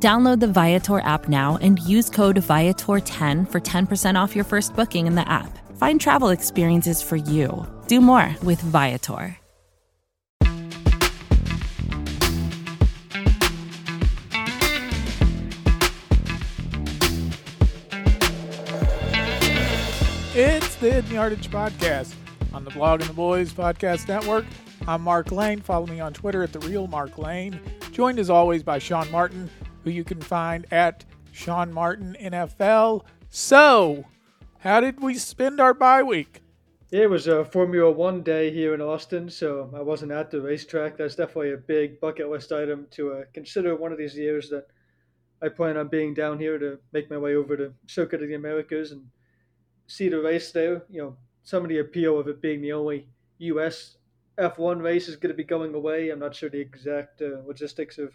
Download the Viator app now and use code Viator10 for 10% off your first booking in the app. Find travel experiences for you. Do more with Viator. It's the Hidden Yardage Podcast on the Blogging the Boys Podcast Network. I'm Mark Lane. Follow me on Twitter at the Real Mark Lane. Joined as always by Sean Martin, who you can find at Sean Martin NFL. So, how did we spend our bye week? It was a Formula One day here in Austin, so I wasn't at the racetrack. That's definitely a big bucket list item to uh, consider one of these years that I plan on being down here to make my way over to Circuit of the Americas and see the race there. You know, some of the appeal of it being the only U.S. F1 race is going to be going away. I'm not sure the exact uh, logistics of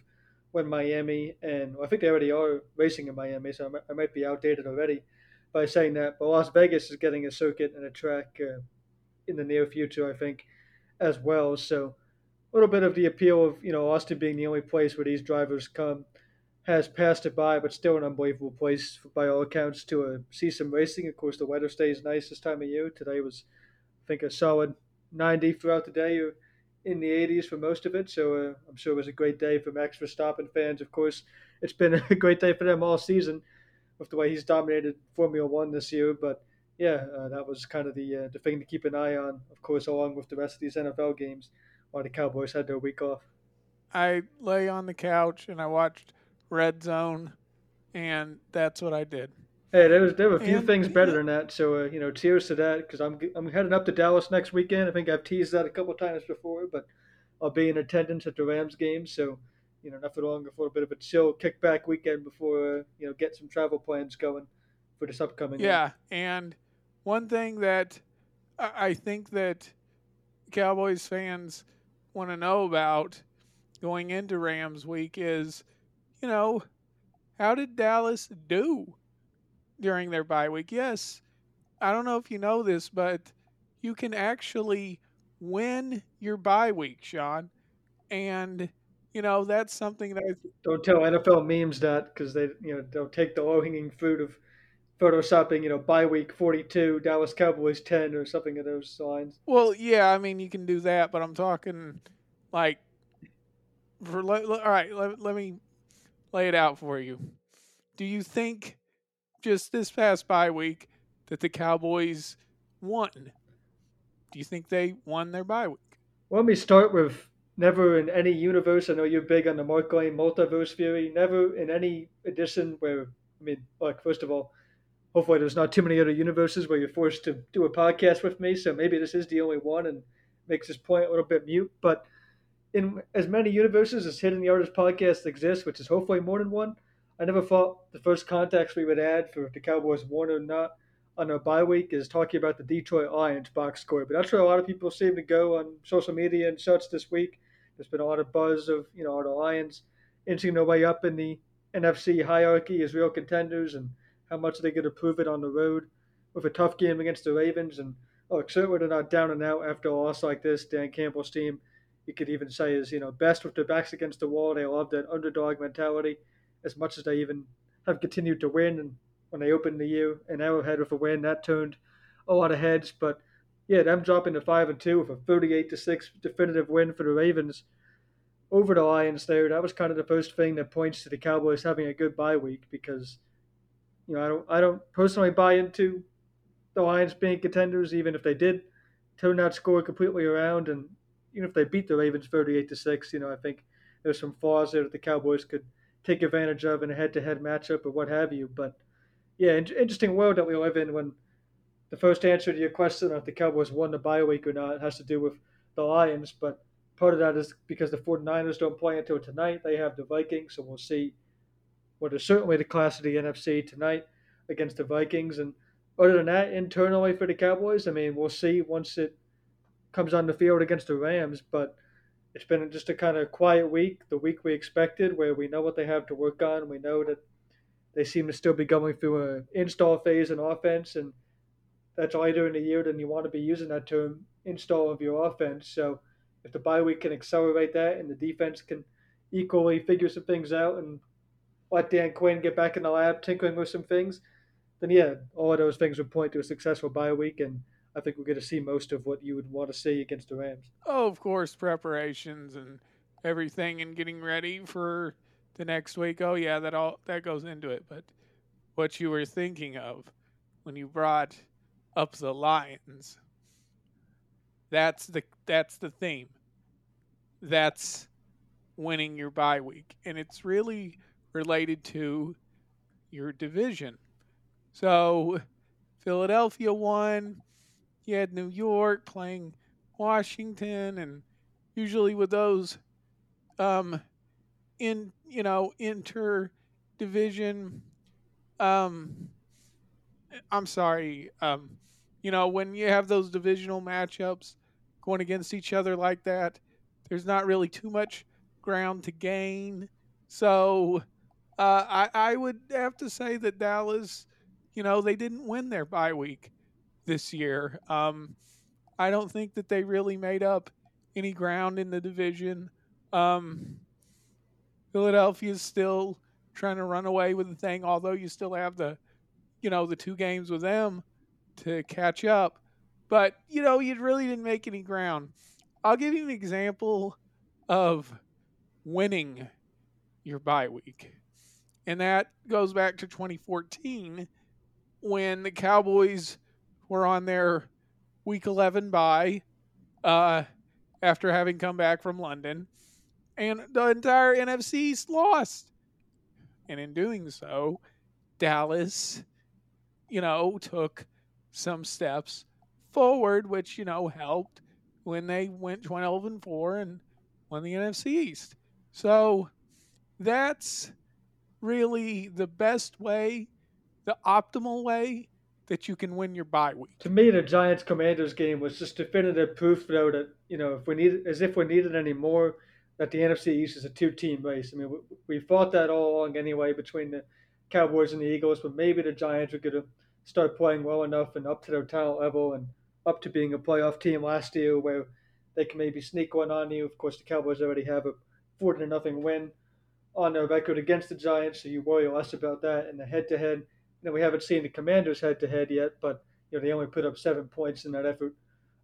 when Miami and well, I think they already are racing in Miami, so I might, be outdated already by saying that. But Las Vegas is getting a circuit and a track uh, in the near future, I think, as well. So a little bit of the appeal of you know Austin being the only place where these drivers come has passed it by, but still an unbelievable place by all accounts to uh, see some racing. Of course, the weather stays nice this time of year. Today was, I think, a solid 90 throughout the day, or in the 80s for most of it. So uh, I'm sure it was a great day for Max Verstappen fans. Of course, it's been a great day for them all season with the way he's dominated Formula One this year. But yeah, uh, that was kind of the uh, the thing to keep an eye on. Of course, along with the rest of these NFL games, while the Cowboys had their week off. I lay on the couch and I watched red zone, and that's what I did. Hey, there was there were a few and, things better than that. So uh, you know, cheers to that because I'm I'm heading up to Dallas next weekend. I think I've teased that a couple times before, but I'll be in attendance at the Rams game. So you know, nothing longer for a bit of a chill kickback weekend before uh, you know get some travel plans going for this upcoming. Yeah, and one thing that I think that Cowboys fans want to know about going into Rams week is you know, how did Dallas do during their bye week? Yes, I don't know if you know this, but you can actually win your bye week, Sean. And you know that's something that I don't tell NFL memes that because they you know they'll take the low hanging fruit of photoshopping you know bye week forty two Dallas Cowboys ten or something of those lines. Well, yeah, I mean you can do that, but I'm talking like for all right. Let, let me lay it out for you. Do you think just this past bye week that the Cowboys won? Do you think they won their bye week? Well, let me start with never in any universe. I know you're big on the Mark Lane multiverse theory. Never in any edition where, I mean, like, first of all, hopefully there's not too many other universes where you're forced to do a podcast with me. So maybe this is the only one and makes this point a little bit mute. But in as many universes as Hidden Yardage podcast exists, which is hopefully more than one, I never thought the first context we would add for the Cowboys won or not on a bye week is talking about the Detroit Lions box score. But that's where a lot of people seem to go on social media and such this week. There's been a lot of buzz of, you know, the Lions inching their way up in the NFC hierarchy as real contenders and how much they get to prove it on the road with a tough game against the Ravens. And oh, certainly they're not down and out after a loss like this. Dan Campbell's team you could even say is you know best with their backs against the wall. They love that underdog mentality as much as they even have continued to win. And when they opened the year in Arrowhead with a win, that turned a lot of heads. But yeah, them dropping to five and two with a 38 to six definitive win for the Ravens over the Lions there. That was kind of the first thing that points to the Cowboys having a good bye week because you know I don't I don't personally buy into the Lions being contenders, even if they did turn that score completely around and even if they beat the Ravens 38 to 6, you know, I think there's some flaws there that the Cowboys could take advantage of in a head to head matchup or what have you. But yeah, interesting world that we live in when the first answer to your question if the Cowboys won the bye week or not has to do with the Lions. But part of that is because the 49ers don't play until tonight. They have the Vikings, so we'll see what is certainly the class of the NFC tonight against the Vikings. And other than that, internally for the Cowboys, I mean, we'll see once it comes on the field against the Rams. But it's been just a kind of quiet week, the week we expected, where we know what they have to work on. We know that they seem to still be going through an install phase in offense, and that's later in the year than you want to be using that term install of your offense. So if the bye week can accelerate that and the defense can equally figure some things out and let Dan Quinn get back in the lab tinkering with some things, then yeah, all of those things would point to a successful bye week, and I think we're going to see most of what you would want to see against the Rams. Oh, of course, preparations and everything and getting ready for the next week. Oh yeah, that all that goes into it. But what you were thinking of when you brought up the Lions, that's the that's the theme. That's winning your bye week, and it's really related to your division. So Philadelphia won. You had New York playing Washington, and usually with those um, in you know inter division um I'm sorry um you know when you have those divisional matchups going against each other like that there's not really too much ground to gain. So uh, I I would have to say that Dallas you know they didn't win their bye week this year um I don't think that they really made up any ground in the division um is still trying to run away with the thing, although you still have the, you know, the two games with them to catch up. But, you know, you really didn't make any ground. I'll give you an example of winning your bye week. And that goes back to 2014 when the Cowboys were on their week 11 bye uh, after having come back from London and the entire NFC East lost. And in doing so, Dallas, you know, took some steps forward, which, you know, helped when they went 12 and 4 and won the NFC East. So that's really the best way, the optimal way that you can win your bye week. To me, the Giants Commanders game was just definitive proof, though, that, you know, if we need, as if we needed any more that the NFC East is a two-team race. I mean, we, we fought that all along anyway between the Cowboys and the Eagles, but maybe the Giants are going to start playing well enough and up to their talent level and up to being a playoff team last year where they can maybe sneak one on you. Of course, the Cowboys already have a 4 to nothing win on their record against the Giants, so you worry less about that in the head-to-head. Know, we haven't seen the Commanders head-to-head yet, but you know they only put up seven points in that effort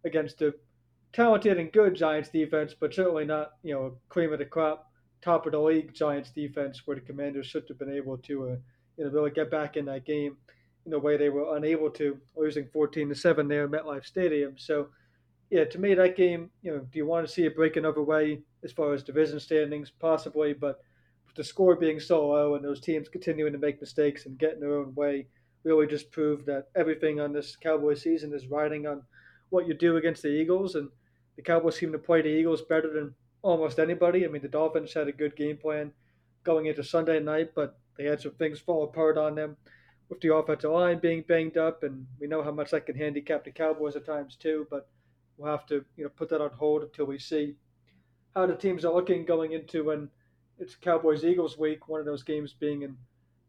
against a talented and good Giants defense, but certainly not you know cream of the crop, top of the league Giants defense, where the Commanders should have been able to uh, you know really get back in that game in the way they were unable to, losing 14 to seven there at MetLife Stadium. So yeah, to me that game, you know, do you want to see it break another way as far as division standings? Possibly, but with the score being so low and those teams continuing to make mistakes and get in their own way, really just proved that everything on this Cowboy season is riding on what you do against the Eagles and the Cowboys seem to play the Eagles better than almost anybody. I mean, the Dolphins had a good game plan going into Sunday night, but they had some things fall apart on them with the offensive line being banged up, and we know how much that can handicap the Cowboys at times too. But we'll have to you know put that on hold until we see how the teams are looking going into when it's Cowboys Eagles week. One of those games being in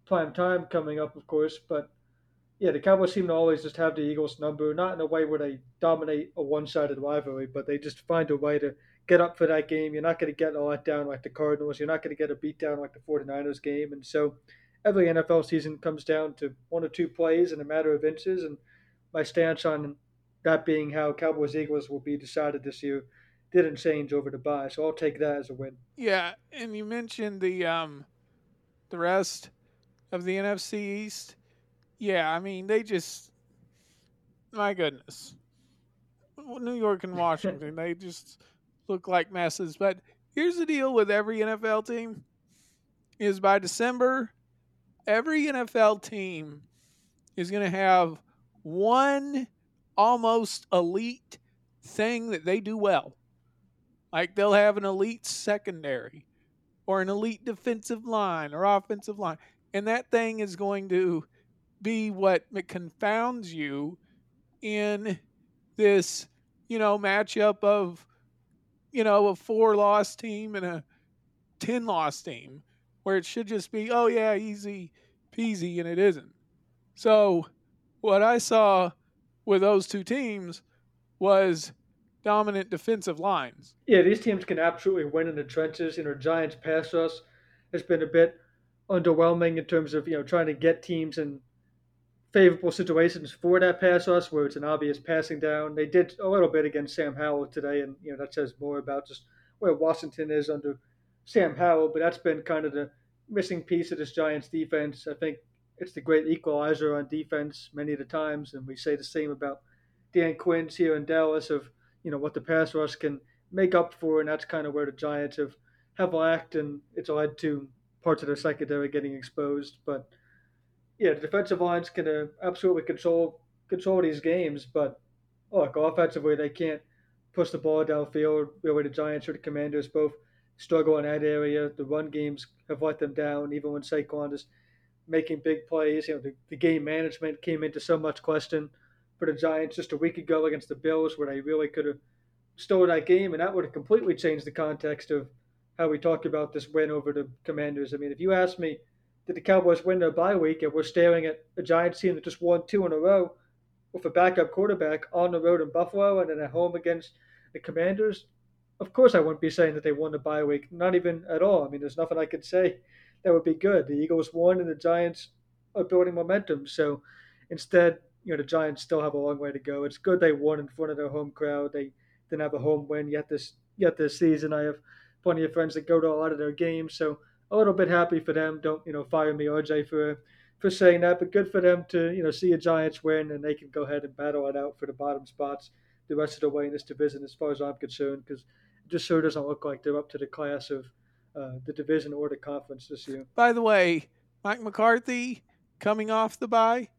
prime time coming up, of course, but yeah, the Cowboys seem to always just have the Eagles' number, not in a way where they dominate a one-sided rivalry, but they just find a way to get up for that game. You're not going to get a let down like the Cardinals. You're not going to get a beat down like the 49ers game. And so every NFL season comes down to one or two plays in a matter of inches. And my stance on that being how Cowboys Eagles will be decided this year didn't change over to buy. So I'll take that as a win. Yeah, and you mentioned the um the rest of the NFC East. Yeah, I mean they just my goodness. New York and Washington, they just look like messes. But here's the deal with every NFL team is by December, every NFL team is going to have one almost elite thing that they do well. Like they'll have an elite secondary or an elite defensive line or offensive line. And that thing is going to be what confounds you in this, you know, matchup of, you know, a four loss team and a 10 loss team where it should just be, oh, yeah, easy peasy, and it isn't. So, what I saw with those two teams was dominant defensive lines. Yeah, these teams can absolutely win in the trenches. You know, Giants pass us has been a bit underwhelming in terms of you know trying to get teams in favorable situations for that pass rush where it's an obvious passing down. They did a little bit against Sam Howell today, and you know that says more about just where Washington is under Sam Howell. But that's been kind of the missing piece of this Giants defense. I think it's the great equalizer on defense many of the times, and we say the same about Dan Quinn's here in Dallas of you know what the pass rush can make up for, and that's kind of where the Giants have have lacked, and it's led to parts of their secondary getting exposed. But yeah, the defensive lines can absolutely control control these games, but look, offensively they can't push the ball downfield. Really, the Giants or the Commanders both struggle in that area. The run games have let them down, even when Saquon is making big plays. You know, the, the game management came into so much question for the Giants just a week ago against the Bills, where they really could have stole that game, and that would have completely changed the context of how we talk about this win over the Commanders. I mean, if you ask me, did the Cowboys win their bye week, and we're staring at a Giants team that just won two in a row with a backup quarterback on the road in Buffalo and then at home against the Commanders, of course I wouldn't be saying that they won the bye week. Not even at all. I mean, there's nothing I could say that would be good. The Eagles won, and the Giants are building momentum. So instead, you know, the Giants still have a long way to go. It's good they won in front of their home crowd. They didn't have a home win yet this yet this season. I have plenty of friends that go to a lot of their games, so a little bit happy for them. Don't you know fire me, RJ, for for saying that, but good for them to you know see a Giants win and they can go ahead and battle it out for the bottom spots the rest of the way in this division, as far as I'm concerned, because it just sure doesn't look like they're up to the class of uh, the division or the conference this year. By the way, Mike McCarthy coming off the bye,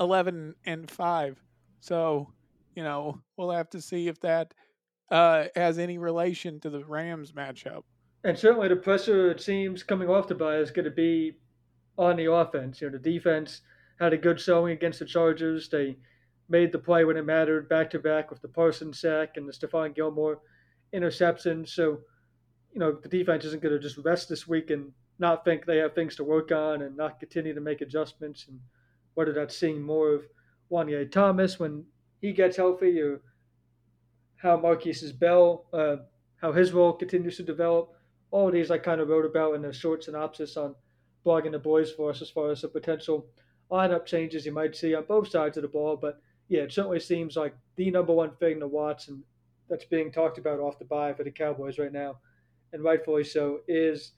eleven and five. So you know we'll have to see if that uh, has any relation to the Rams matchup. And certainly the pressure it seems coming off the bye is going to be on the offense. You know, the defense had a good showing against the Chargers. They made the play when it mattered, back to back with the Parsons sack and the Stephon Gilmore interception. So, you know, the defense isn't going to just rest this week and not think they have things to work on and not continue to make adjustments. And whether that's seeing more of Juanyeh Thomas when he gets healthy or how Markquese Bell, uh, how his role continues to develop. All of these I kind of wrote about in a short synopsis on blogging the boys for us as far as the potential lineup changes you might see on both sides of the ball. But yeah, it certainly seems like the number one thing to watch and that's being talked about off the bye for the Cowboys right now, and rightfully so, is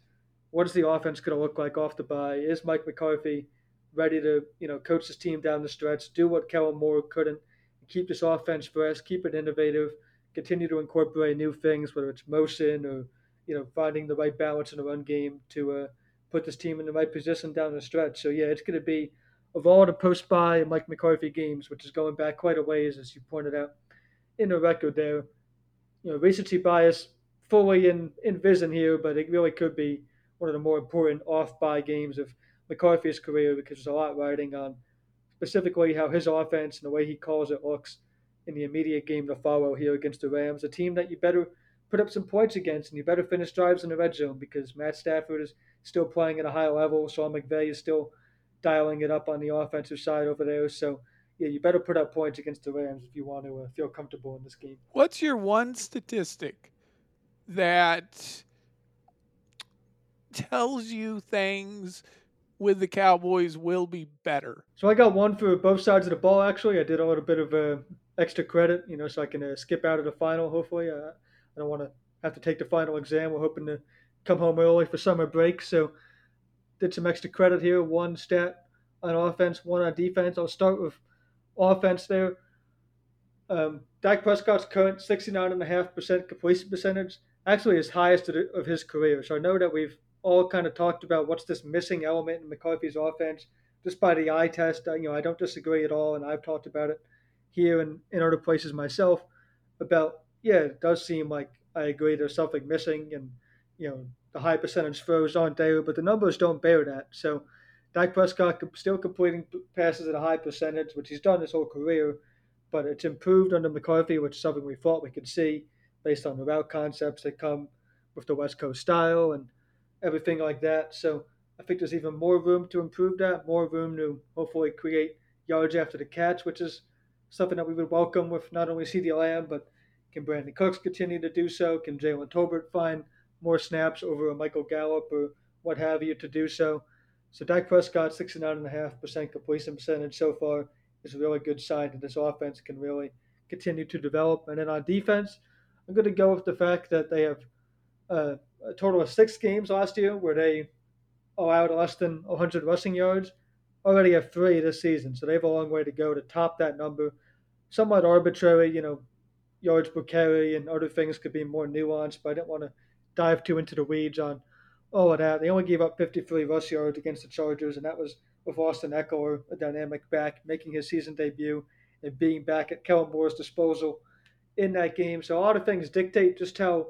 what is the offense going to look like off the bye? Is Mike McCarthy ready to you know coach his team down the stretch, do what Kellen Moore couldn't, keep this offense fresh, keep it innovative, continue to incorporate new things, whether it's motion or you know finding the right balance in the run game to uh, put this team in the right position down the stretch. So yeah, it's going to be of all the post bye Mike McCarthy games, which is going back quite a ways, as you pointed out in the record there. You know, recency bias fully in in vision here, but it really could be one of the more important off bye games of McCarthy's career because there's a lot riding on specifically how his offense and the way he calls it looks in the immediate game to follow here against the Rams, a team that you better put up some points against and you better finish drives in the red zone because Matt Stafford is still playing at a high level. Sean McVay is still dialing it up on the offensive side over there. So, yeah, you better put up points against the Rams if you want to uh, feel comfortable in this game. What's your one statistic that tells you things with the Cowboys will be better? So I got one for both sides of the ball. Actually, I did a little bit of uh, extra credit, you know, so I can uh, skip out of the final. Hopefully, uh, I don't want to have to take the final exam. We're hoping to come home early for summer break, so did some extra credit here. One stat on offense, one on defense. I'll start with offense there. Um, Dak Prescott's current 69.5% completion percentage, actually his highest of his career. So I know that we've all kind of talked about what's this missing element in McCarthy's offense. Just by the eye test, you know, I don't disagree at all, and I've talked about it here and in other places myself about yeah, it does seem like I agree there's something missing, and you know the high percentage throws aren't there, but the numbers don't bear that. So Dak Prescott still completing passes at a high percentage, which he's done his whole career, but it's improved under McCarthy, which is something we thought we could see based on the route concepts that come with the West Coast style and everything like that. So I think there's even more room to improve that, more room to hopefully create yards after the catch, which is something that we would welcome with not only CeeDee Lamb, but can Brandin Cooks continue to do so? Can Jalen Tolbert find more snaps over a Michael Gallup or what have you to do so? So Dak Prescott, 69.5% completion percentage so far is a really good sign that this offense can really continue to develop. And then on defense, I'm going to go with the fact that they have uh, a total of six games last year where they allowed less than 100 rushing yards. Already have three this season, so they have a long way to go to top that number. Somewhat arbitrary, you know, yards per carry and other things could be more nuanced, but I didn't want to dive too into the weeds on all of that. They only gave up 53 rush yards against the Chargers, and that was with Austin Ekeler, a dynamic back, making his season debut and being back at Kellen Moore's disposal in that game. So a lot of things dictate just how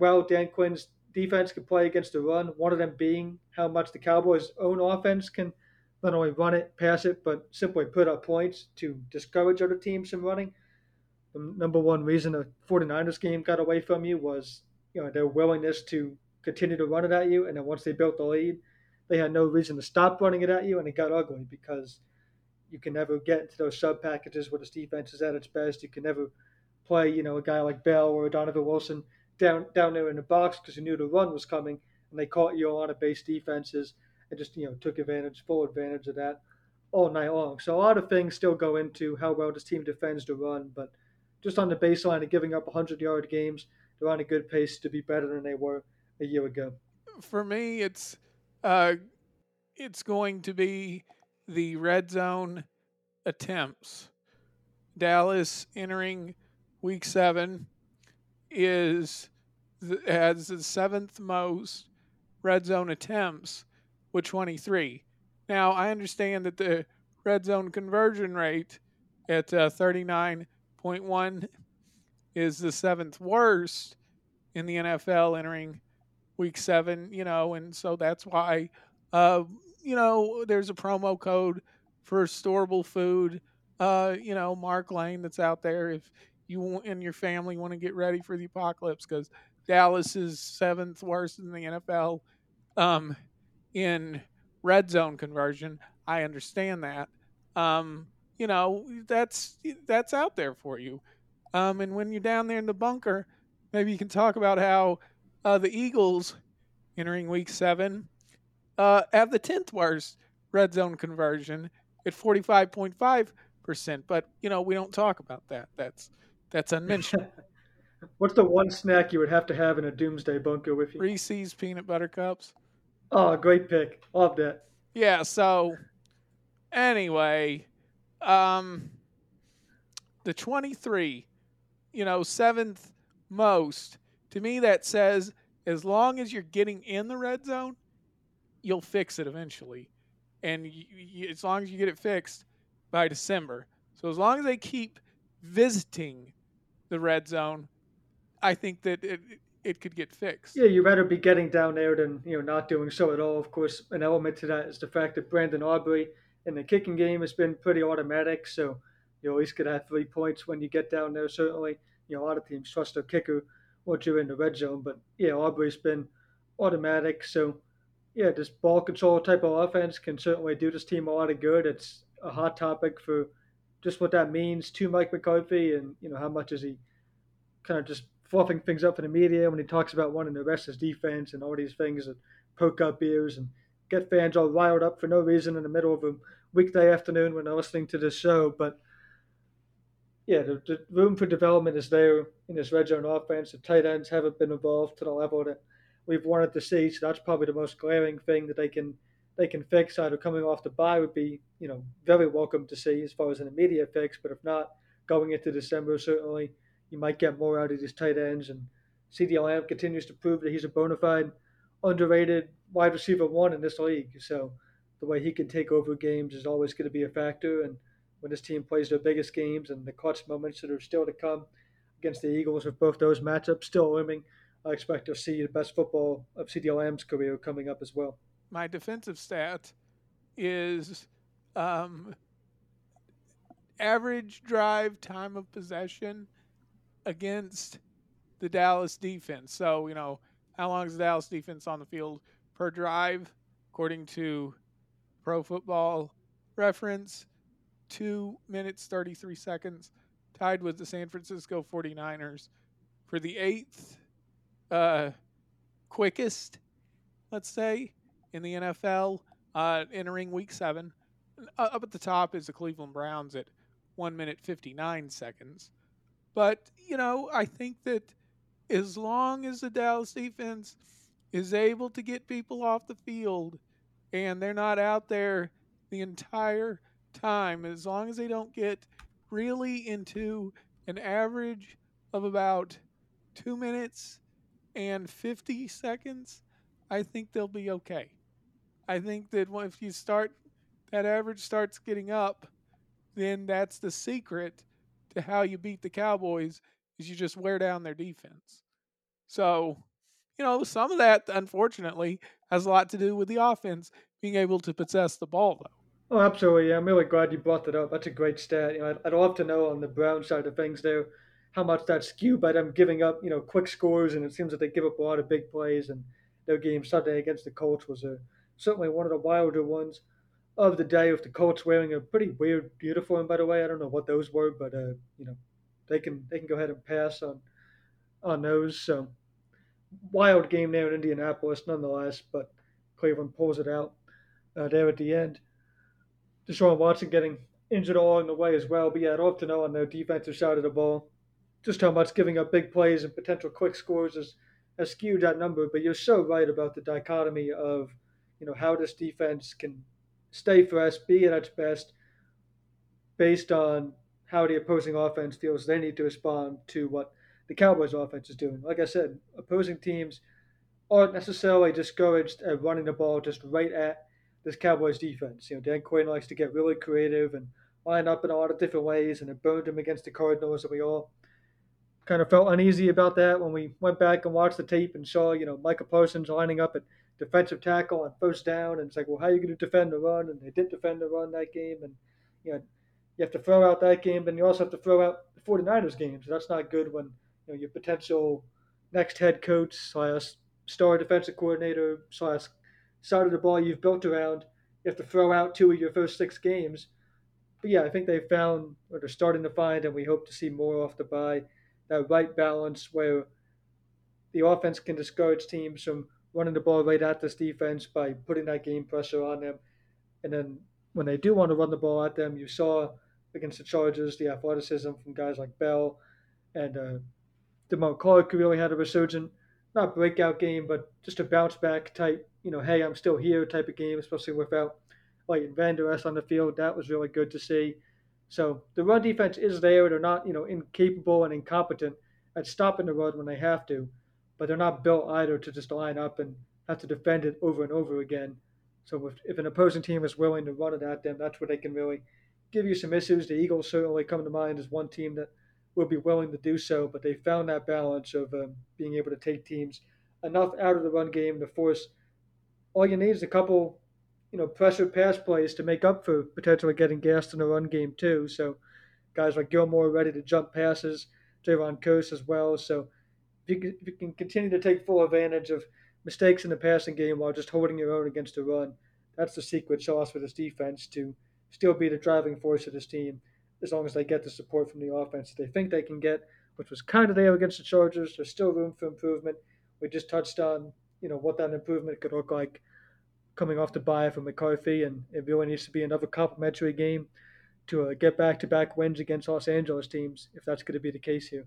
well Dan Quinn's defense can play against the run. One of them being how much the Cowboys' own offense can not only run it, pass it, but simply put up points to discourage other teams from running. The number one reason the 49ers game got away from you was you know their willingness to continue to run it at you, and then once they built the lead, they had no reason to stop running it at you, and it got ugly because you can never get into those sub packages where this defense is at its best. You can never play, you know, a guy like Bell or Donovan Wilson down down there in the box because you knew the run was coming, and they caught you on a base defenses and just you know took advantage, full advantage of that all night long. So a lot of things still go into how well this team defends the run, but just on the baseline of giving up 100 yard games, they're on a good pace to be better than they were a year ago. For me, it's uh, it's going to be the red zone attempts. Dallas entering week seven is has the seventh most red zone attempts with 23. Now I understand that the red zone conversion rate at uh, 39.1 is the seventh worst in the NFL entering week seven, you know, and so that's why, uh, you know, there's a promo code for storable food, uh, you know, Mark Lane that's out there if you and your family want to get ready for the apocalypse because Dallas is seventh worst in the NFL um, in red zone conversion. I understand that. Um, you know, that's that's out there for you. Um, and when you're down there in the bunker, maybe you can talk about how uh, the Eagles entering week seven uh, have the 10th worst red zone conversion at 45.5%. But, you know, we don't talk about that. That's that's unmentioned. What's the one snack you would have to have in a doomsday bunker with you? Reese's peanut butter cups. Oh, great pick. Love that. Yeah, so anyway, um the 23, you know, seventh most, to me that says as long as you're getting in the red zone, you'll fix it eventually. And you, you, as long as you get it fixed by December. So as long as they keep visiting the red zone, I think that it, it could get fixed. Yeah, you'd rather be getting down there than you know not doing so at all. Of course, an element to that is the fact that Brandon Aubrey in the kicking game has been pretty automatic. So you always could have three points when you get down there. Certainly, you know a lot of teams trust their kicker once you're in the red zone. But yeah, Aubrey's been automatic. So yeah, this ball control type of offense can certainly do this team a lot of good. It's a hot topic for just what that means to Mike McCarthy, and you know how much is he kind of just fluffing things up in the media when he talks about wanting to rest his defense and all these things that poke up ears and get fans all riled up for no reason in the middle of a weekday afternoon when they're listening to this show. But yeah, the, the, room for development is there in this red zone offense. The tight ends haven't been involved to the level that we've wanted to see. So that's probably the most glaring thing that they can they can fix. Either coming off the bye would be you know very welcome to see as far as an immediate fix, but if not, going into December certainly you might get more out of these tight ends. And CeeDee Lamb continues to prove that he's a bona fide underrated wide receiver one in this league. So the way he can take over games is always going to be a factor. And when this team plays their biggest games and the clutch moments that are still to come against the Eagles with both those matchups still looming, I expect to see the best football of CeeDee Lamb's career coming up as well. My defensive stat is um, average drive time of possession against the Dallas defense. So, you know, how long is the Dallas defense on the field per drive? According to Pro Football Reference, two minutes, 33 seconds, tied with the San Francisco 49ers for the eighth uh, quickest, let's say, in the NFL uh, entering week seven. Uh, up at the top is the Cleveland Browns at 1 minute 59 seconds. But, you know, I think that as long as the Dallas defense is able to get people off the field and they're not out there the entire time, as long as they don't get really into an average of about two minutes and 50 seconds, I think they'll be okay. I think that if you start, that average starts getting up, then that's the secret to how you beat the Cowboys is you just wear down their defense. So, you know, some of that unfortunately has a lot to do with the offense being able to possess the ball though. Oh, absolutely. Yeah, I'm really glad you brought that up. That's a great stat. You know, I'd, I'd love to know on the Brown side of things there how much that's skewed by them giving up, you know, quick scores, and it seems that they give up a lot of big plays. And their game Sunday against the Colts was a, certainly one of the wilder ones of the day. With the Colts wearing a pretty weird uniform, by the way, I don't know what those were, but uh, you know, they can they can go ahead and pass on on those. So wild game there in Indianapolis, nonetheless. But Cleveland pulls it out uh, there at the end. Deshaun Watson getting injured along the way as well. But yeah, I'd love to know on the defensive side of the ball just how much giving up big plays and potential quick scores has, has skewed that number. But you're so right about the dichotomy of, you know, how this defense can stay fresh, be at its best, based on how the opposing offense feels they need to respond to what the Cowboys offense is doing. Like I said, opposing teams aren't necessarily discouraged at running the ball just right at this Cowboys defense. You know, Dan Quinn likes to get really creative and line up in a lot of different ways, and it burned him against the Cardinals, and we all kind of felt uneasy about that when we went back and watched the tape and saw, you know, Michael Parsons lining up at defensive tackle on first down, and it's like, well, how are you going to defend the run? And they didn't defend the run that game, and you know, you have to throw out that game, and you also have to throw out the 49ers game. So that's not good when you know your potential next head coach slash star defensive coordinator slash side of the ball you've built around. You have to throw out two of your first six games. But yeah, I think they found or they're starting to find, and we hope to see more off the bye that right balance where the offense can discourage teams from running the ball right at this defense by putting that game pressure on them. And then when they do want to run the ball at them, you saw against the Chargers the athleticism from guys like Bell and uh, Damone Clark, who really had a resurgent, not breakout game, but just a bounce back type, you know, hey, I'm still here type of game, especially without like Vander Esch on the field. That was really good to see. So the run defense is there. They're not, you know, incapable and incompetent at stopping the run when they have to, but they're not built either to just line up and have to defend it over and over again. So if, if an opposing team is willing to run it at them, that's where they can really give you some issues. The Eagles certainly come to mind as one team that will be willing to do so, but they found that balance of um, being able to take teams enough out of the run game to force. All you need is a couple you know, pressure pass plays to make up for potentially getting gassed in the run game too. So guys like Gilmore ready to jump passes, Jayron Kearse as well. So you, can, if you can continue to take full advantage of mistakes in the passing game while just holding your own against the run, that's the secret sauce for this defense to still be the driving force of this team as long as they get the support from the offense that they think they can get, which was kind of there against the Chargers. There's still room for improvement. We just touched on, you know, what that improvement could look like coming off the bye for McCarthy, and it really needs to be another complementary game to uh, get back to back wins against Los Angeles teams if that's going to be the case here.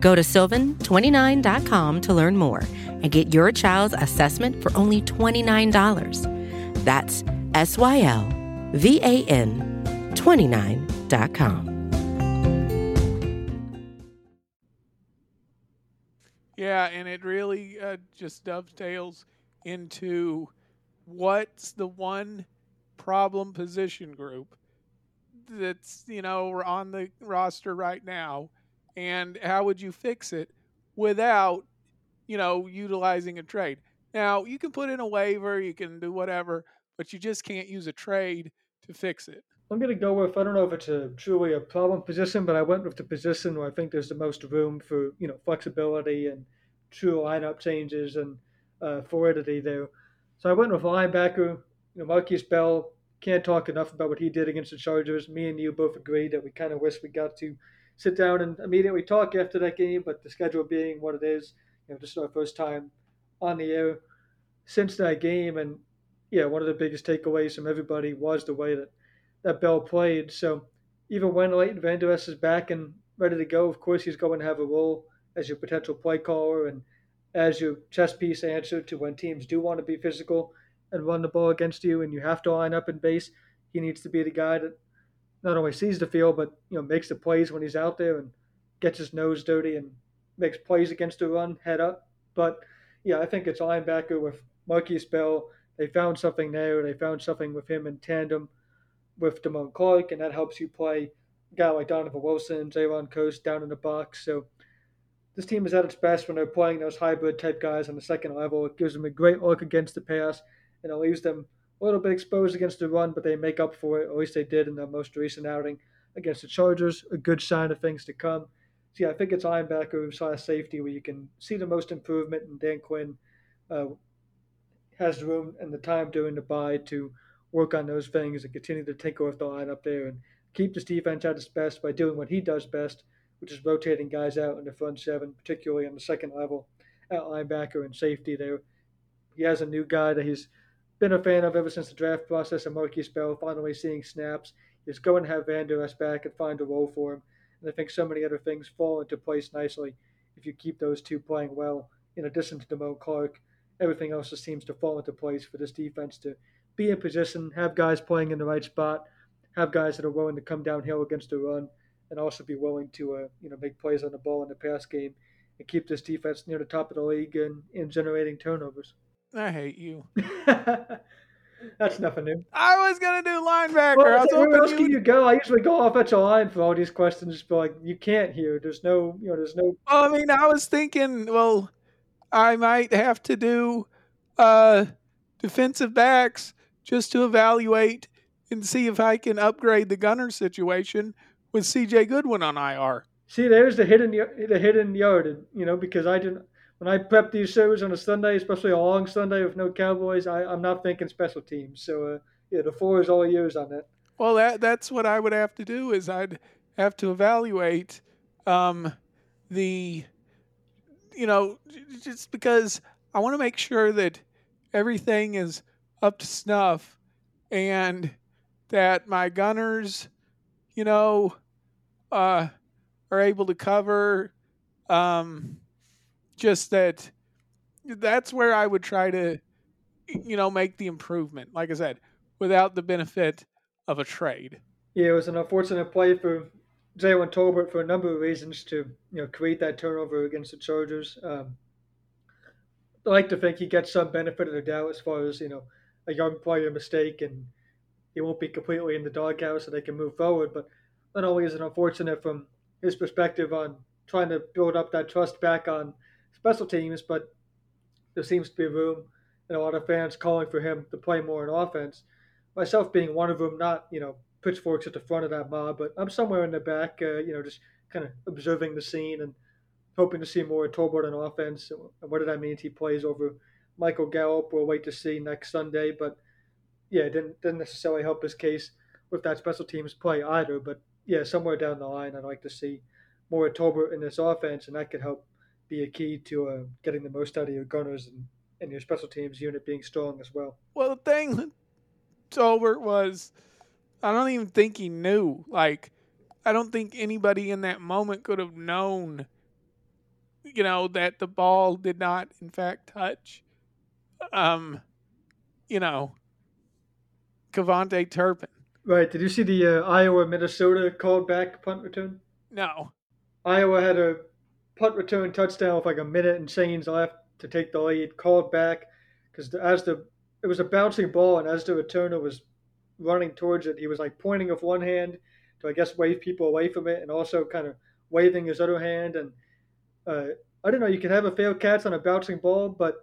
Go to sylvan29.com to learn more and get your child's assessment for only $29. That's S Y L V A N 29.com. Yeah, and it really uh, just dovetails into what's the one problem position group that's you know on the roster right now, and how would you fix it without you know utilizing a trade? Now you can put in a waiver, you can do whatever, but you just can't use a trade to fix it. I'm going to go with I don't know if it's a truly a problem position, but I went with the position where I think there's the most room for you know flexibility and true lineup changes and uh, fluidity there. So I went with linebacker. You know, Bell can't talk enough about what he did against the Chargers. Me and you both agreed that we kind of wish we got to sit down and immediately talk after that game, but the schedule being what it is, you know, just our first time on the air since that game, and yeah, one of the biggest takeaways from everybody was the way that that Bell played. So even when Leighton Esch is back and ready to go, of course he's going to have a role as your potential play caller and as your chess piece answer to when teams do want to be physical and run the ball against you and you have to line up in base. He needs to be the guy that not only sees the field but you know makes the plays when he's out there and gets his nose dirty and makes plays against the run head up. But yeah, I think it's linebacker with Markquese Bell. They found something there. They found something with him in tandem with Damone Clark, and that helps you play a guy like Donovan Wilson, Jayron Kearse down in the box. So this team is at its best when they're playing those hybrid type guys on the second level. It gives them a great look against the pass, and it leaves them a little bit exposed against the run, but they make up for it. At least they did in the most recent outing against the Chargers. A good sign of things to come. Yeah, I think it's linebacker slash safety where you can see the most improvement, and Dan Quinn uh, has room and the time during the bye to work on those things and continue to take off the line up there and keep this defense at its best by doing what he does best, which is rotating guys out in the front seven, particularly on the second level at linebacker and safety there. He has a new guy that he's been a fan of ever since the draft process, and Markquese Bell finally seeing snaps. He's going to have Vander Esch back and find a role for him. And I think so many other things fall into place nicely if you keep those two playing well. In addition to Damone Clark, everything else just seems to fall into place for this defense to be in position, have guys playing in the right spot, have guys that are willing to come downhill against the run, and also be willing to uh, you know make plays on the ball in the pass game and keep this defense near the top of the league and in generating turnovers. I hate you. That's nothing new. I was gonna do linebacker. Well, I was where else you can you go? I usually go offensive line for all these questions, but like you can't here. There's no, you know, there's no. I mean, I was thinking, well, I might have to do uh, defensive backs just to evaluate and see if I can upgrade the gunner situation with C.J. Goodwin on IR. See, there's the hidden the hidden yard, you know, because I didn't. When I prep these shows on a Sunday, especially a long Sunday with no Cowboys, I, I'm not thinking special teams. So uh, yeah, the four is all yours on that. Well, that that's what I would have to do is I'd have to evaluate um, the, you know, just because I want to make sure that everything is up to snuff and that my gunners, you know, uh, are able to cover. Um, just that that's where I would try to, you know, make the improvement. Like I said, without the benefit of a trade. Yeah, it was an unfortunate play for Jalen Tolbert for a number of reasons to you know create that turnover against the Chargers. Um, I like to think he gets some benefit of the doubt as far as you know a young player mistake and he won't be completely in the doghouse so they can move forward. But not only is it unfortunate from his perspective on trying to build up that trust back on special teams, but there seems to be room and a lot of fans calling for him to play more in offense. Myself being one of them, not you know pitchforks at the front of that mob, but I'm somewhere in the back, uh, you know, just kind of observing the scene and hoping to see more Tolbert on offense. And what did that mean? He plays over Michael Gallup. We'll wait to see next Sunday, but yeah, it didn't didn't necessarily help his case with that special teams play either. But yeah, somewhere down the line, I'd like to see more Tolbert in this offense, and that could help be a key to uh, getting the most out of your gunners and, and your special teams unit being strong as well. Well, the thing Tolbert was, I don't even think he knew. Like, I don't think anybody in that moment could have known, you know, that the ball did not, in fact, touch, um, you know, KaVontae Turpin. Right. Did you see the uh, Iowa Minnesota called back punt return? No. Iowa had a punt return touchdown with like a minute and change left to take the lead. Called back because as the it was a bouncing ball, and as the returner was running towards it, he was like pointing with one hand to I guess wave people away from it, and also kind of waving his other hand. And uh, I don't know, you can have a failed catch on a bouncing ball, but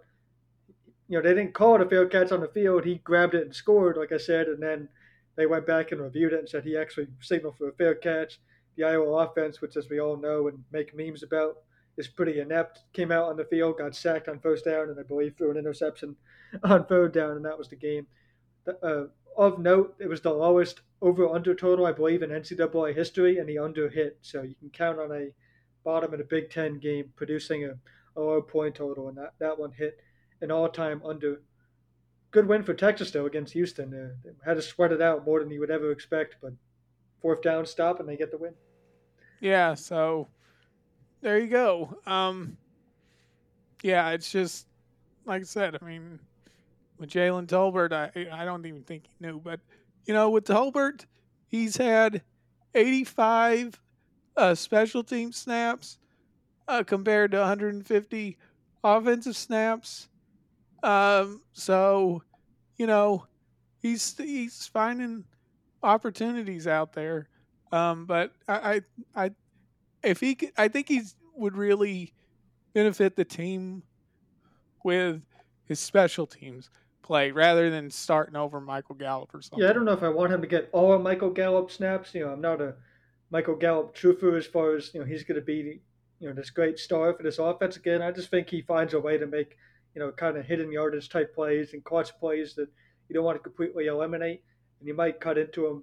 you know they didn't call it a failed catch on the field. He grabbed it and scored, like I said, and then they went back and reviewed it and said he actually signaled for a failed catch. The Iowa offense, which as we all know and make memes about, is pretty inept. Came out on the field, got sacked on first down, and I believe threw an interception on third down, and that was the game. Uh, of note, it was the lowest over under total, I believe, in NCAA history, and the under hit. So you can count on a bottom of the Big Ten game producing a, a low point total, and that, that one hit an all time under. Good win for Texas, though, against Houston. Uh, they had to sweat it out more than you would ever expect, but fourth down stop, and they get the win. Yeah, so there you go. Um, yeah, it's just like I said. I mean, with Jalen Tolbert, I I don't even think he knew, but you know, with Tolbert, he's had 85 uh, special team snaps uh, compared to 150 offensive snaps. Um, so, you know, he's he's finding opportunities out there. Um, but I, I, I if he could, I think he would really benefit the team with his special teams play rather than starting over Michael Gallup or something. Yeah, I don't know if I want him to get all of Michael Gallup snaps. You know, I'm not a Michael Gallup truther as far as you know he's going to be you know this great star for this offense again. I just think he finds a way to make you know kind of hidden yardage type plays and clutch plays that you don't want to completely eliminate, and you might cut into him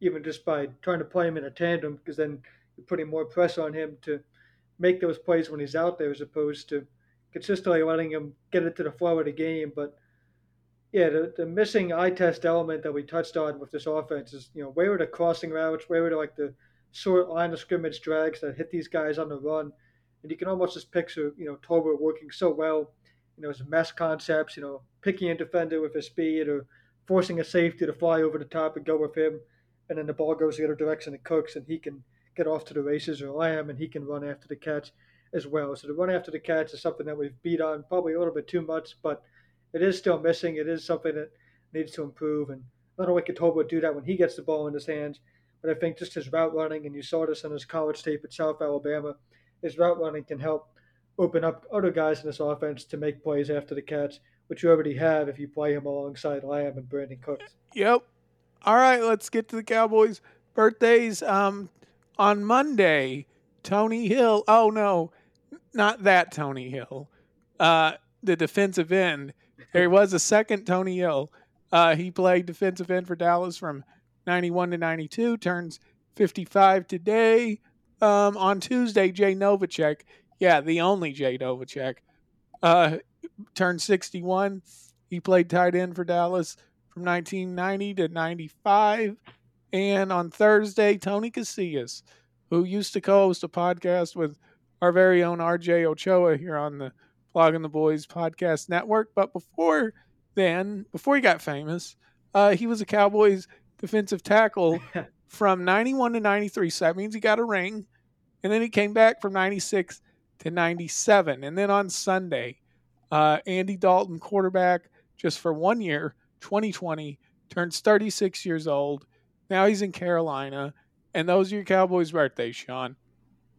even just by trying to play him in a tandem because then putting more pressure on him to make those plays when he's out there as opposed to consistently letting him get into the flow of the game. But yeah, the, the missing eye test element that we touched on with this offense is, you know, where are the crossing routes? Where are the, like the short line of scrimmage drags that hit these guys on the run? And you can almost just picture, you know, Tolbert working so well, you know, his mesh concepts, you know, picking a defender with his speed or forcing a safety to fly over the top and go with him. And then the ball goes the other direction and Cooks, and he can get off to the races or Lamb, and he can run after the catch as well. So the run after the catch is something that we've beat on probably a little bit too much, but it is still missing. It is something that needs to improve. And not only can Tobo do that when he gets the ball in his hands, but I think just his route running, and you saw this in his college tape at South Alabama, his route running can help open up other guys in this offense to make plays after the catch, which you already have if you play him alongside Lamb and Brandin Cooks. Yep. All right, let's get to the Cowboys' birthdays. Um, on Monday, Tony Hill. Oh no, not that Tony Hill. uh, the defensive end. There was a second Tony Hill. Uh, he played defensive end for Dallas from 91 to 92, turns 55 today. Um, on Tuesday, Jay Novacek, yeah, the only Jay Novacek, uh, turned 61. He played tight end for Dallas from 1990 to 95. And on Thursday, Tony Casillas, who used to co host a podcast with our very own RJ Ochoa here on the Blogging the Boys podcast network. But before then, before he got famous, uh, he was a Cowboys defensive tackle from 91 to 93. So that means he got a ring. And then he came back from 96 to 97. And then on Sunday, uh, Andy Dalton, quarterback, just for one year, 2020, turns 36 years old. Now he's in Carolina. And those are your Cowboys' birthdays, Sean.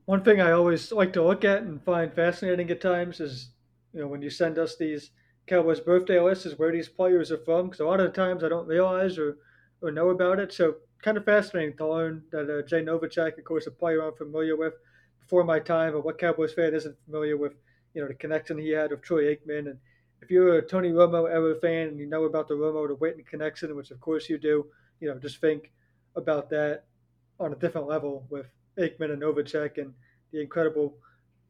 One thing I always like to look at and find fascinating at times is, you know, when you send us these Cowboys birthday lists, is where these players are from. Because a lot of the times I don't realize or, or know about it. So kind of fascinating to learn that uh, Jay Novacek, of course, a player I'm familiar with before my time, but what Cowboys fan isn't familiar with, you know, the connection he had with Troy Aikman. And if you're a Tony Romo era fan and you know about the Romo to Witten connection, which of course you do, you know, just think about that on a different level with Aikman and Novacek and the incredible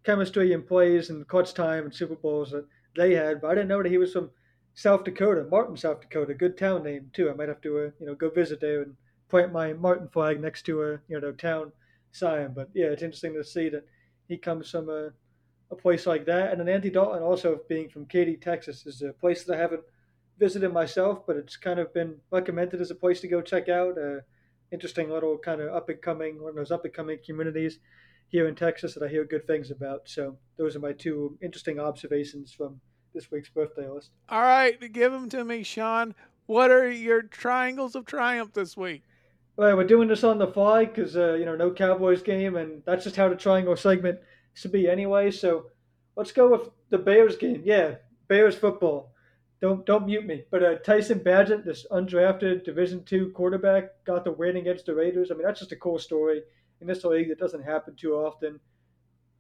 chemistry and plays and clutch time and Super Bowls that they had. But I didn't know that he was from South Dakota, Martin, South Dakota, good town name too. I might have to, uh, you know, go visit there and plant my Martin flag next to a, you know, town sign. But yeah, it's interesting to see that he comes from a, a place like that. And then Andy Dalton, also being from Katy, Texas, is a place that I haven't visited myself, but it's kind of been recommended as a place to go check out. Uh, interesting little kind of up and coming, one of those up and coming communities here in Texas that I hear good things about. So those are my two interesting observations from this week's birthday list. All right, give them to me, Sean. What are your triangles of triumph this week? Well, we're doing this on the fly because uh, you know no Cowboys game, and that's just how the triangle segment should be anyway. So let's go with the Bears game. Yeah, Bears football. Don't don't mute me. But uh, Tyson Bagent, this undrafted Division two quarterback, got the win against the Raiders. I mean, that's just a cool story in this league that doesn't happen too often.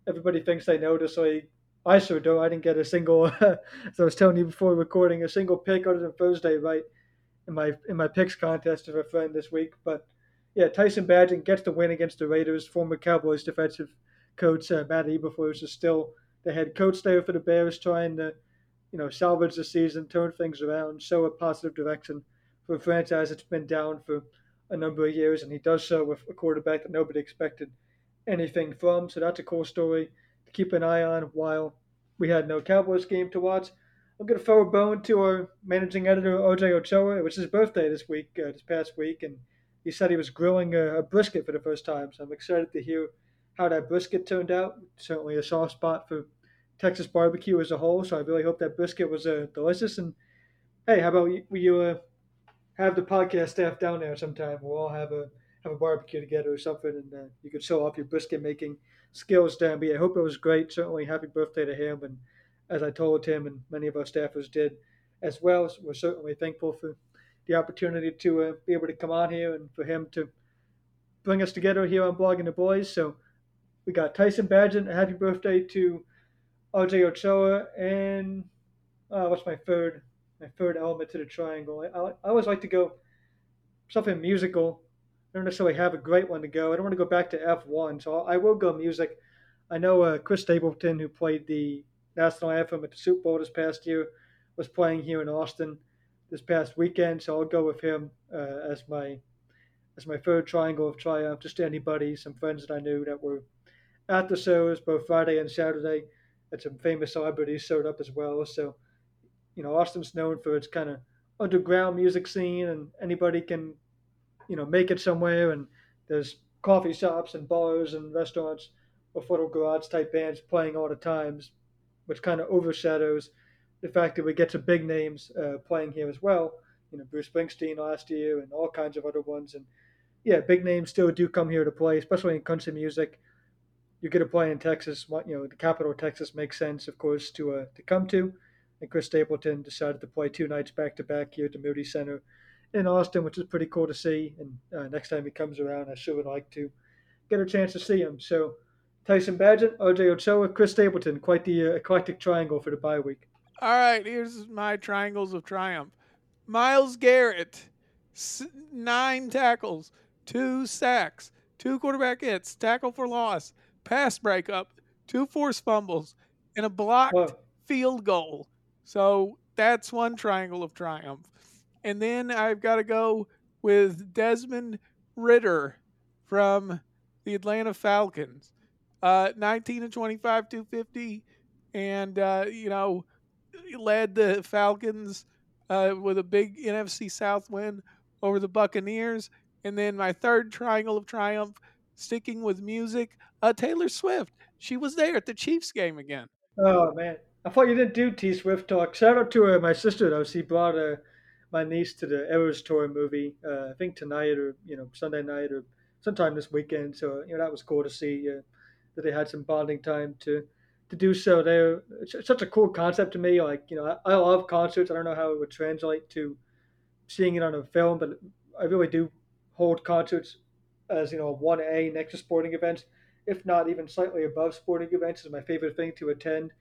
Everybody thinks they know this league. I sure don't. I didn't get a single, as I was telling you before recording, a single pick other than Thursday right in my in my picks contest with a friend this week. But yeah, Tyson Bagent gets the win against the Raiders. Former Cowboys defensive coach uh, Matt Eberflus is still the head coach there for the Bears, trying to you know salvage the season, turn things around, show a positive direction for a franchise that's been down for a number of years, and he does so with a quarterback that nobody expected anything from. So that's a cool story to keep an eye on while we had no Cowboys game to watch. I'm going to throw a bone to our managing editor, RJ Ochoa. It was his birthday this week, uh, this past week, and he said he was grilling a, a, brisket for the first time. So I'm excited to hear how that brisket turned out. Certainly a soft spot for Texas barbecue as a whole. So I really hope that brisket was uh, delicious. And hey, how about you, you uh, have the podcast staff down there sometime? We'll all have a have a barbecue together or something, and uh, you could show off your brisket making skills down. But yeah, I hope it was great. Certainly, happy birthday to him. And as I told him, and many of our staffers did as well, we're certainly thankful for the opportunity to uh, be able to come on here and for him to bring us together here on Blogging the Boys. So we got Tyson Bagent. Happy birthday to RJ Ochoa, and uh, what's my third my third element to the triangle? I, I, I always like to go something musical. I don't necessarily have a great one to go. I don't want to go back to F1, so I will go music. I know uh, Chris Stapleton, who played the national anthem at the Super Bowl this past year, was playing here in Austin this past weekend, so I'll go with him uh, as my as my third triangle of triumph. Just anybody, some friends that I knew that were at the shows both Friday and Saturday and some famous celebrities showed up as well. So, you know, Austin's known for its kind of underground music scene, and anybody can, you know, make it somewhere. And there's coffee shops and bars and restaurants or photo garage type bands playing all the times, which kind of overshadows the fact that we get some big names uh, playing here as well. You know, Bruce Springsteen last year and all kinds of other ones. And yeah, big names still do come here to play, especially in country music you get a play in Texas. You know, the capital of Texas makes sense, of course, to uh, to come to. And Chris Stapleton decided to play two nights back to back here at the Moody Center in Austin, which is pretty cool to see. And uh, next time he comes around, I sure would like to get a chance to see him. So, Tyson Bagent, RJ Ochoa, Chris Stapleton. Quite the uh, eclectic triangle for the bye week. All right, here's my triangles of triumph. Myles Garrett, nine tackles, two sacks, two quarterback hits, tackle for loss, pass breakup, two forced fumbles, and a blocked Whoa. field goal. So that's one triangle of triumph. And then I've got to go with Desmond Ridder from the Atlanta Falcons. Uh, 19 and 25, 250. And, uh, you know, led the Falcons uh, with a big NFC South win over the Buccaneers. And then my third triangle of triumph, sticking with music, uh, Taylor Swift. She was there at the Chiefs game again. Oh, man. I thought you didn't do T Swift talk. Shout out to uh, my sister, though. She brought uh, my niece to the Eras Tour movie, uh, I think tonight or, you know, Sunday night or sometime this weekend. So, you know, that was cool to see uh, that they had some bonding time to to do so. They're it's such a cool concept to me. Like, you know, I, I love concerts. I don't know how it would translate to seeing it on a film, but I really do hold concerts as, you know, 1A next to sporting events, if not even slightly above sporting events, is my favorite thing to attend.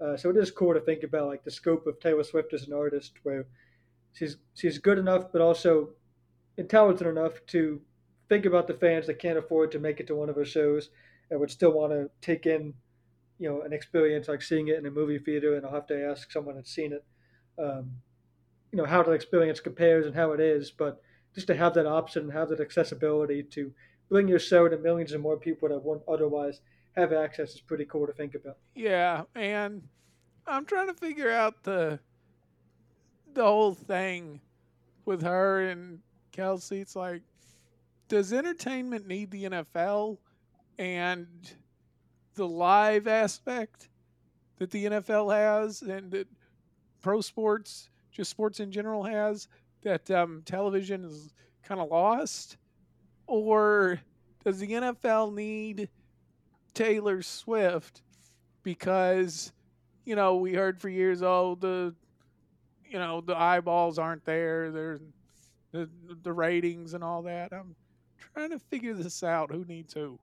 Uh, so it is cool to think about like the scope of Taylor Swift as an artist, where she's she's good enough, but also intelligent enough to think about the fans that can't afford to make it to one of her shows and would still want to take in, you know, an experience like seeing it in a movie theater. And I'll have to ask someone that's seen it, um, you know, how the experience compares and how it is. But just to have that option and have that accessibility to bring your show to millions and more people that wouldn't otherwise have access is pretty cool to think about. Yeah, and I'm trying to figure out the the whole thing with her and Kelce. It's like, does entertainment need the NFL and the live aspect that the NFL has and that pro sports, just sports in general, has that um, television is kind of lost? Or does the NFL need Taylor Swift because you know we heard for years oh the you know the eyeballs aren't there there's the the ratings and all that? I'm trying to figure this out. Who needs who?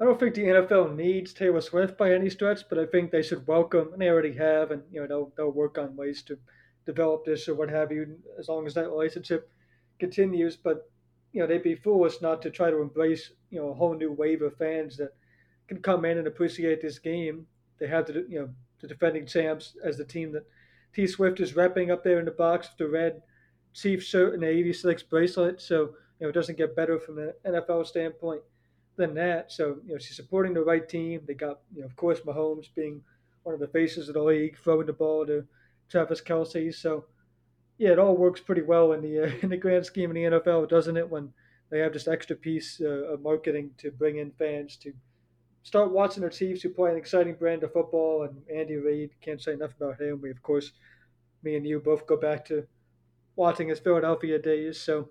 I don't think the nfl needs taylor swift by any stretch but i think they should welcome and they already have and you know they'll, they'll work on ways to develop this or what have you as long as that relationship continues but you know they'd be foolish not to try to embrace you know a whole new wave of fans that can come in and appreciate this game. They have the you know the defending champs as the team that T Swift is repping up there in the box with the red Chiefs shirt and the 86 bracelet. So you know it doesn't get better from an NFL standpoint than that. So you know she's supporting the right team. They got you know of course Mahomes being one of the faces of the league, throwing the ball to Travis Kelce. So yeah, it all works pretty well in the uh, in the grand scheme of the NFL, doesn't it? When they have this extra piece uh, of marketing to bring in fans to start watching their Chiefs who play an exciting brand of football. And Andy Reid, can't say enough about him. We, of course, me and you both go back to watching his Philadelphia days. So,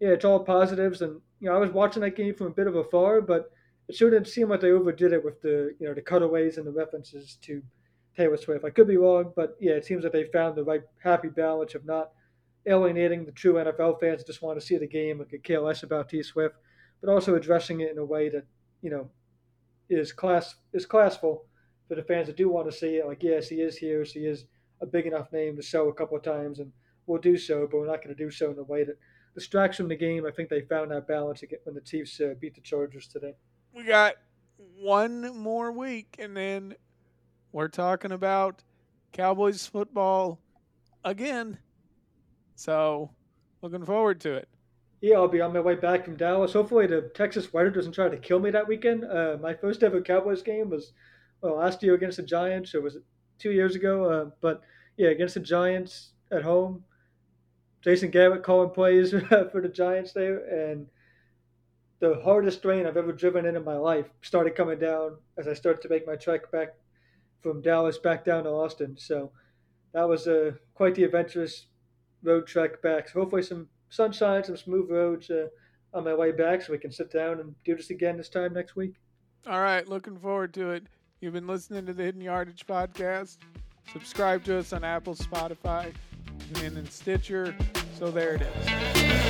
yeah, it's all positives. And, you know, I was watching that game from a bit of afar, but it sure didn't seem like they overdid it with the, you know, the cutaways and the references to Taylor Swift. I could be wrong, but yeah, it seems that they found the right happy balance of not alienating the true NFL fans that just want to see the game and could care less about T Swift, but also addressing it in a way that, you know, is class is classful for the fans that do want to see it. Like, yes, he is here. He is a big enough name to show a couple of times, and we'll do so, but we're not going to do so in a way that distracts from the game. I think they found that balance when the Chiefs uh, beat the Chargers today. We got one more week, and then we're talking about Cowboys football again. So, looking forward to it. Yeah, I'll be on my way back from Dallas. Hopefully, the Texas weather doesn't try to kill me that weekend. Uh, my first ever Cowboys game was well, last year against the Giants, or was it two years ago? Uh, but yeah, against the Giants at home. Jason Garrett calling plays for the Giants there, and the hardest rain I've ever driven in in my life started coming down as I started to make my trek back from Dallas back down to Austin. So that was uh, quite the adventurous road trek back. So hopefully some sunshine, some smooth roads uh, on my way back, so we can sit down and do this again this time next week. All right, looking forward to it. You've been listening to the Hidden Yardage podcast. Subscribe to us on Apple, Spotify, and in Stitcher. So there it is.